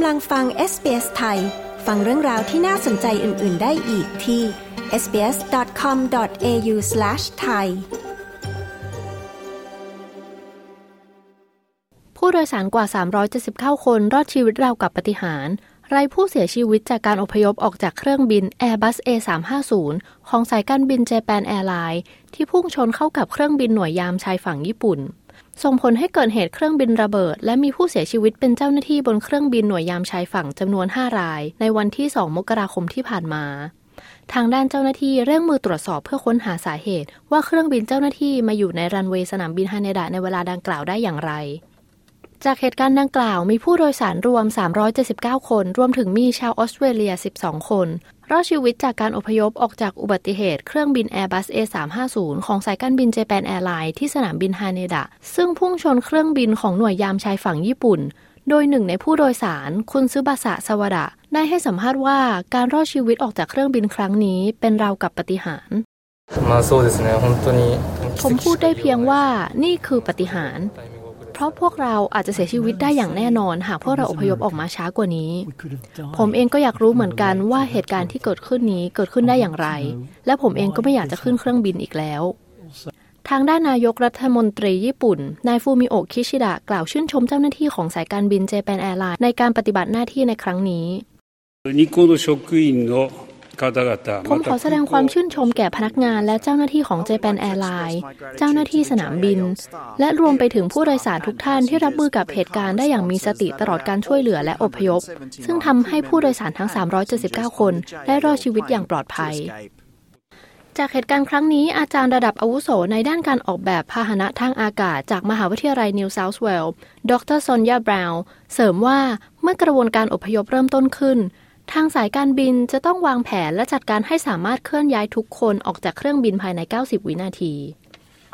กำลังฟัง SBS ไทย ฟังเรื่องราวที่น่าสนใจอื่น ๆ ได้อีกที่ sbs.com.au/thai ผู้โดยสารกว่า 379 คนรอดชีวิตราวกับปฏิหารไร้ผู้เสียชีวิตจากการอพยพออกจากเครื่องบิน Airbus A350 ของสายการบิน Japan Airlines ที่พุ่งชนเข้ากับเครื่องบินหน่วยยามชายฝั่งญี่ปุ่น ส่งผลให้เกิดเหตุเครื่องบินระเบิด และมีผู้เสียชีวิตเป็นเจ้าหน้าที่บนเครื่องบินหน่วยยามชายฝั่งจำนวน 5 ราย ในวันที่ 2 มกราคมที่ผ่านมา ทางด้านเจ้าหน้าที่เร่งมือตรวจสอบเพื่อค้นหาสาเหตุ ว่าเครื่องบินเจ้าหน้าที่มาอยู่ในรันเวย์สนามบินฮาเนดะในเวลาดังกล่าวได้อย่างไร จากเหตุการณ์ดังกล่าวมีผู้โดยสารรวม 379 คน รวมถึงมีชาวออสเตรเลีย 12 คน รอดชีวิตจากการอพยพออกจากอุบัติเหตุเครื่องบิน Airbus A350 ของสายการบินเจแปนแอร์ไลน์ที่สนามบินฮาเนดะ ซึ่งพุ่งชนเครื่องบินของหน่วยยามชายฝั่งญี่ปุ่น โดยหนึ่งในผู้โดยสาร คุณซึบาสะสวระได้ให้สัมภาษณ์ว่าการรอดชีวิตออกจากเครื่องบินครั้งนี้เป็นราวกับปาฏิหาริย์ผมพูดได้เพียงว่านี่คือปาฏิหาริย์ เพราะพวกเราอาจจะเสียชีวิตได้อย่างแน่นอน หากพวกเราอพยพออกมาช้ากว่านี้ ผมเองก็อยากรู้เหมือนกันว่าเหตุการณ์ที่เกิดขึ้นนี้เกิดขึ้นได้อย่างไร และผมเองก็ไม่อยากจะขึ้นเครื่องบินอีกแล้ว ทางด้านนายกรัฐมนตรีญี่ปุ่น นายฟูมิโอะคิชิดะกล่าวชื่นชมเจ้าหน้าที่ของสายการบินเจแปนแอร์ไลน์ในการปฏิบัติหน้าที่ในครั้งนี้ 日光の職員の方々 ผมขอแสดงความชื่นชมแก่พนักงานและเจ้าหน้าที่ของ Japan Airlines เจ้าหน้าที่สนามบิน และรวมไปถึงผู้โดยสารทุกท่านที่รับมือกับเหตุการณ์ได้อย่างมีสติตลอดการช่วยเหลือและอพยพ ซึ่งทำให้ผู้โดยสารทั้ง 379 คนได้รอดชีวิตอย่างปลอดภัยจากเหตุการณ์ครั้งนี้อาจารย์ระดับอาวุโสในด้านการออกแบบพาหนะทางอากาศ จากมหาวิทยาลัยนิวเซาท์เวลส์ดรซอนยาบราวน์เสริมว่าเมื่อกระบวนการอพยพเริ่มต้นขึ้น ทางสายการบินจะต้องวางแผนและจัดการให้สามารถเคลื่อนย้ายทุกคนออกจากเครื่องบินภายใน 90 วินาที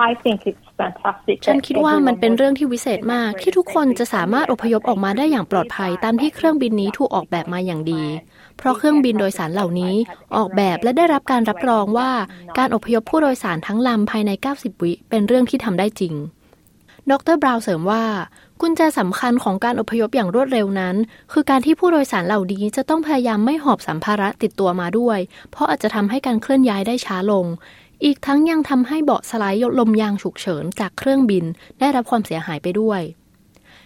I think it's fantastic. ฉันคิดว่ามันเป็นเรื่องที่วิเศษมาก ที่ทุกคนจะสามารถอพยพออกมาได้อย่างปลอดภัยตามที่เครื่องบินนี้ถูกออกแบบมาอย่างดี เพราะเครื่องบินโดยสารเหล่านี้ออกแบบและได้รับการรับรองว่า การอพยพผู้โดยสารทั้งลำภายใน 90 วิเป็นเรื่องที่ทำได้จริง ดรบราว์เสริมว่า กุญแจสำคัญของการอพยพอย่างรวดเร็วนั้น คือการที่ผู้โดยสารเหล่านี้จะต้องพยายามไม่หอบสัมภาระติดตัวมาด้วย เพราะอาจจะทำให้การเคลื่อนย้ายได้ช้าลง อีกทั้งยังทำให้เบาะสไลด์ลมยางฉุกเฉินจากเครื่องบิน ได้รับความเสียหายไปด้วย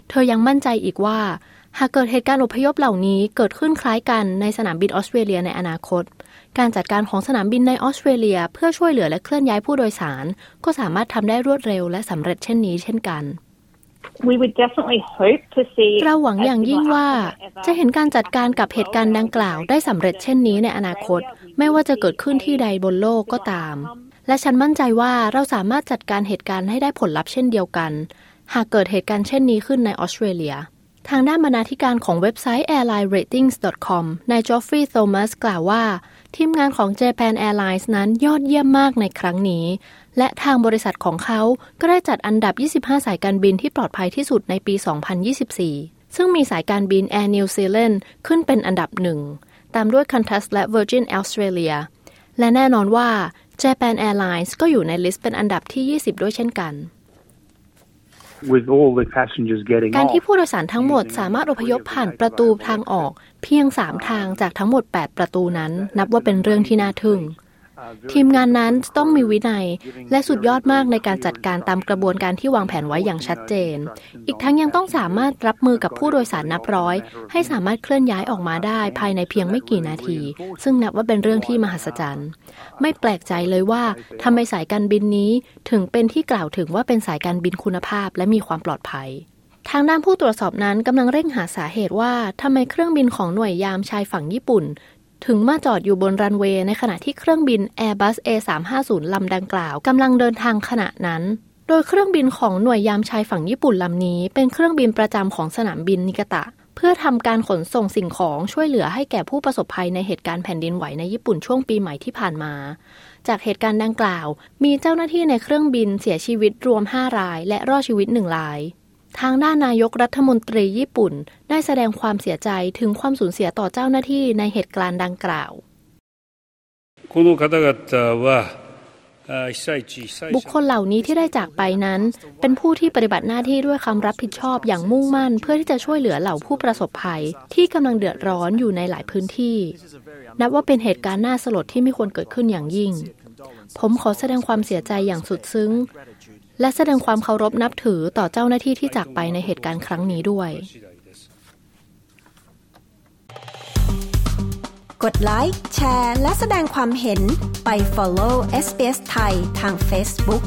เธอยังมั่นใจอีกว่า หากเกิดเหตุการณ์อพยพเหล่านี้เกิดขึ้นคล้ายกันในสนามบินออสเตรเลียในอนาคต การจัดการของสนามบินในออสเตรเลีย เพื่อช่วยเหลือและเคลื่อนย้ายผู้โดยสาร ก็สามารถทำได้รวดเร็วและสำเร็จเช่นนี้เช่นกัน We would definitely hope to see เราหวังอย่างยิ่งว่า จะเห็นการจัดการกับเหตุการณ์ดังกล่าวได้สำเร็จเช่นนี้ในอนาคต ไม่ว่าจะเกิดขึ้นที่ใดบนโลกก็ตาม และฉันมั่นใจว่าเราสามารถจัดการเหตุการณ์ให้ได้ผลลัพธ์เช่นเดียวกัน หากเกิดเหตุการณ์เช่นนี้ขึ้นในออสเตรเลีย ทางด้านบรรณาธิการของเว็บไซต์ airlineratings.com นายจอฟฟรีย์โทมัสกล่าวว่า ทีมงานของ Japan Airlines นั้นยอดเยี่ยมมากในครั้งนี้ และทางบริษัทของเขาก็ได้จัดอันดับ 25 สายการบินที่ปลอดภัยที่สุดในปี 2024 ซึ่งมีสายการบิน Air New Zealand ขึ้นเป็นอันดับหนึ่ง ตามด้วย Qantas และ Virgin Australia และแน่นอนว่า Japan Airlines ก็อยู่ในลิสต์เป็นอันดับที่ 20 ด้วยเช่นกัน การ off. ที่ผู้โดยสารทั้งหมดสามารถอพยพผ่านประตูทางออกเพียง 3 ทางจากทั้งหมด 8 ประตูนั้น นับว่าเป็นเรื่องที่น่าทึ่ง ทีมงานนั้นจะต้องมีวินัย และสุดยอดมากในการจัดการตามกระบวนการที่วางแผนไว้อย่างชัดเจน อีกทั้งยังต้องสามารถรับมือกับผู้โดยสารนับร้อย ให้สามารถเคลื่อนย้ายออกมาได้ภายในเพียงไม่กี่นาที ซึ่งนับว่าเป็นเรื่องที่มหัศจรรย์ ไม่แปลกใจเลยว่าทำไมสายการบินนี้ถึงเป็นที่กล่าวถึงว่าเป็นสายการบินคุณภาพและมีความปลอดภัยทางด้านผู้ตรวจสอบนั้นกำลังเร่งหาสาเหตุว่าทำไมเครื่องบินของหน่วยยามชายฝั่งญี่ปุ่น ถึงมาจอดอยู่บนรันเวย์ในขณะที่เครื่องบิน Airbus A350 ลำดังกล่าวกำลังเดินทางขณะนั้น โดยเครื่องบินของหน่วยยามชายฝั่งญี่ปุ่นลำนี้ เป็นเครื่องบินประจำของสนามบินนิกาตะ เพื่อทำการขนส่งสิ่งของช่วยเหลือให้แก่ผู้ประสบภัยในเหตุการณ์แผ่นดินไหวในญี่ปุ่นช่วงปีใหม่ที่ผ่านมา จากเหตุการณ์ดังกล่าว มีเจ้าหน้าที่ในเครื่องบินเสียชีวิตรวม 5 ราย และรอดชีวิตหนึ่งราย ทางด้านนายกรัฐมนตรีญี่ปุ่น ได้แสดงความเสียใจถึงความสูญเสียต่อเจ้าหน้าที่ในเหตุการณ์ดังกล่าวบุคคลเหล่านี้ที่ได้จากไปนั้น เป็นผู้ที่ปฏิบัติหน้าที่ด้วยความรับผิดชอบอย่างมุ่งมั่น เพื่อที่จะช่วยเหลือเหล่าผู้ประสบภัย ที่กำลังเดือดร้อนอยู่ในหลายพื้นที่ นับว่าเป็นเหตุการณ์น่าสลดที่ไม่ควรเกิดขึ้นอย่างยิ่ง ผมขอแสดงความเสียใจอย่างสุดซึ้ง และแสดงความเคารพนับถือต่อเจ้าหน้าที่ที่จากไปในเหตุการณ์ครั้งนี้ด้วย กดไลค์แชร์ และแสดงความเห็นไป follow SBS ไทยทาง Facebook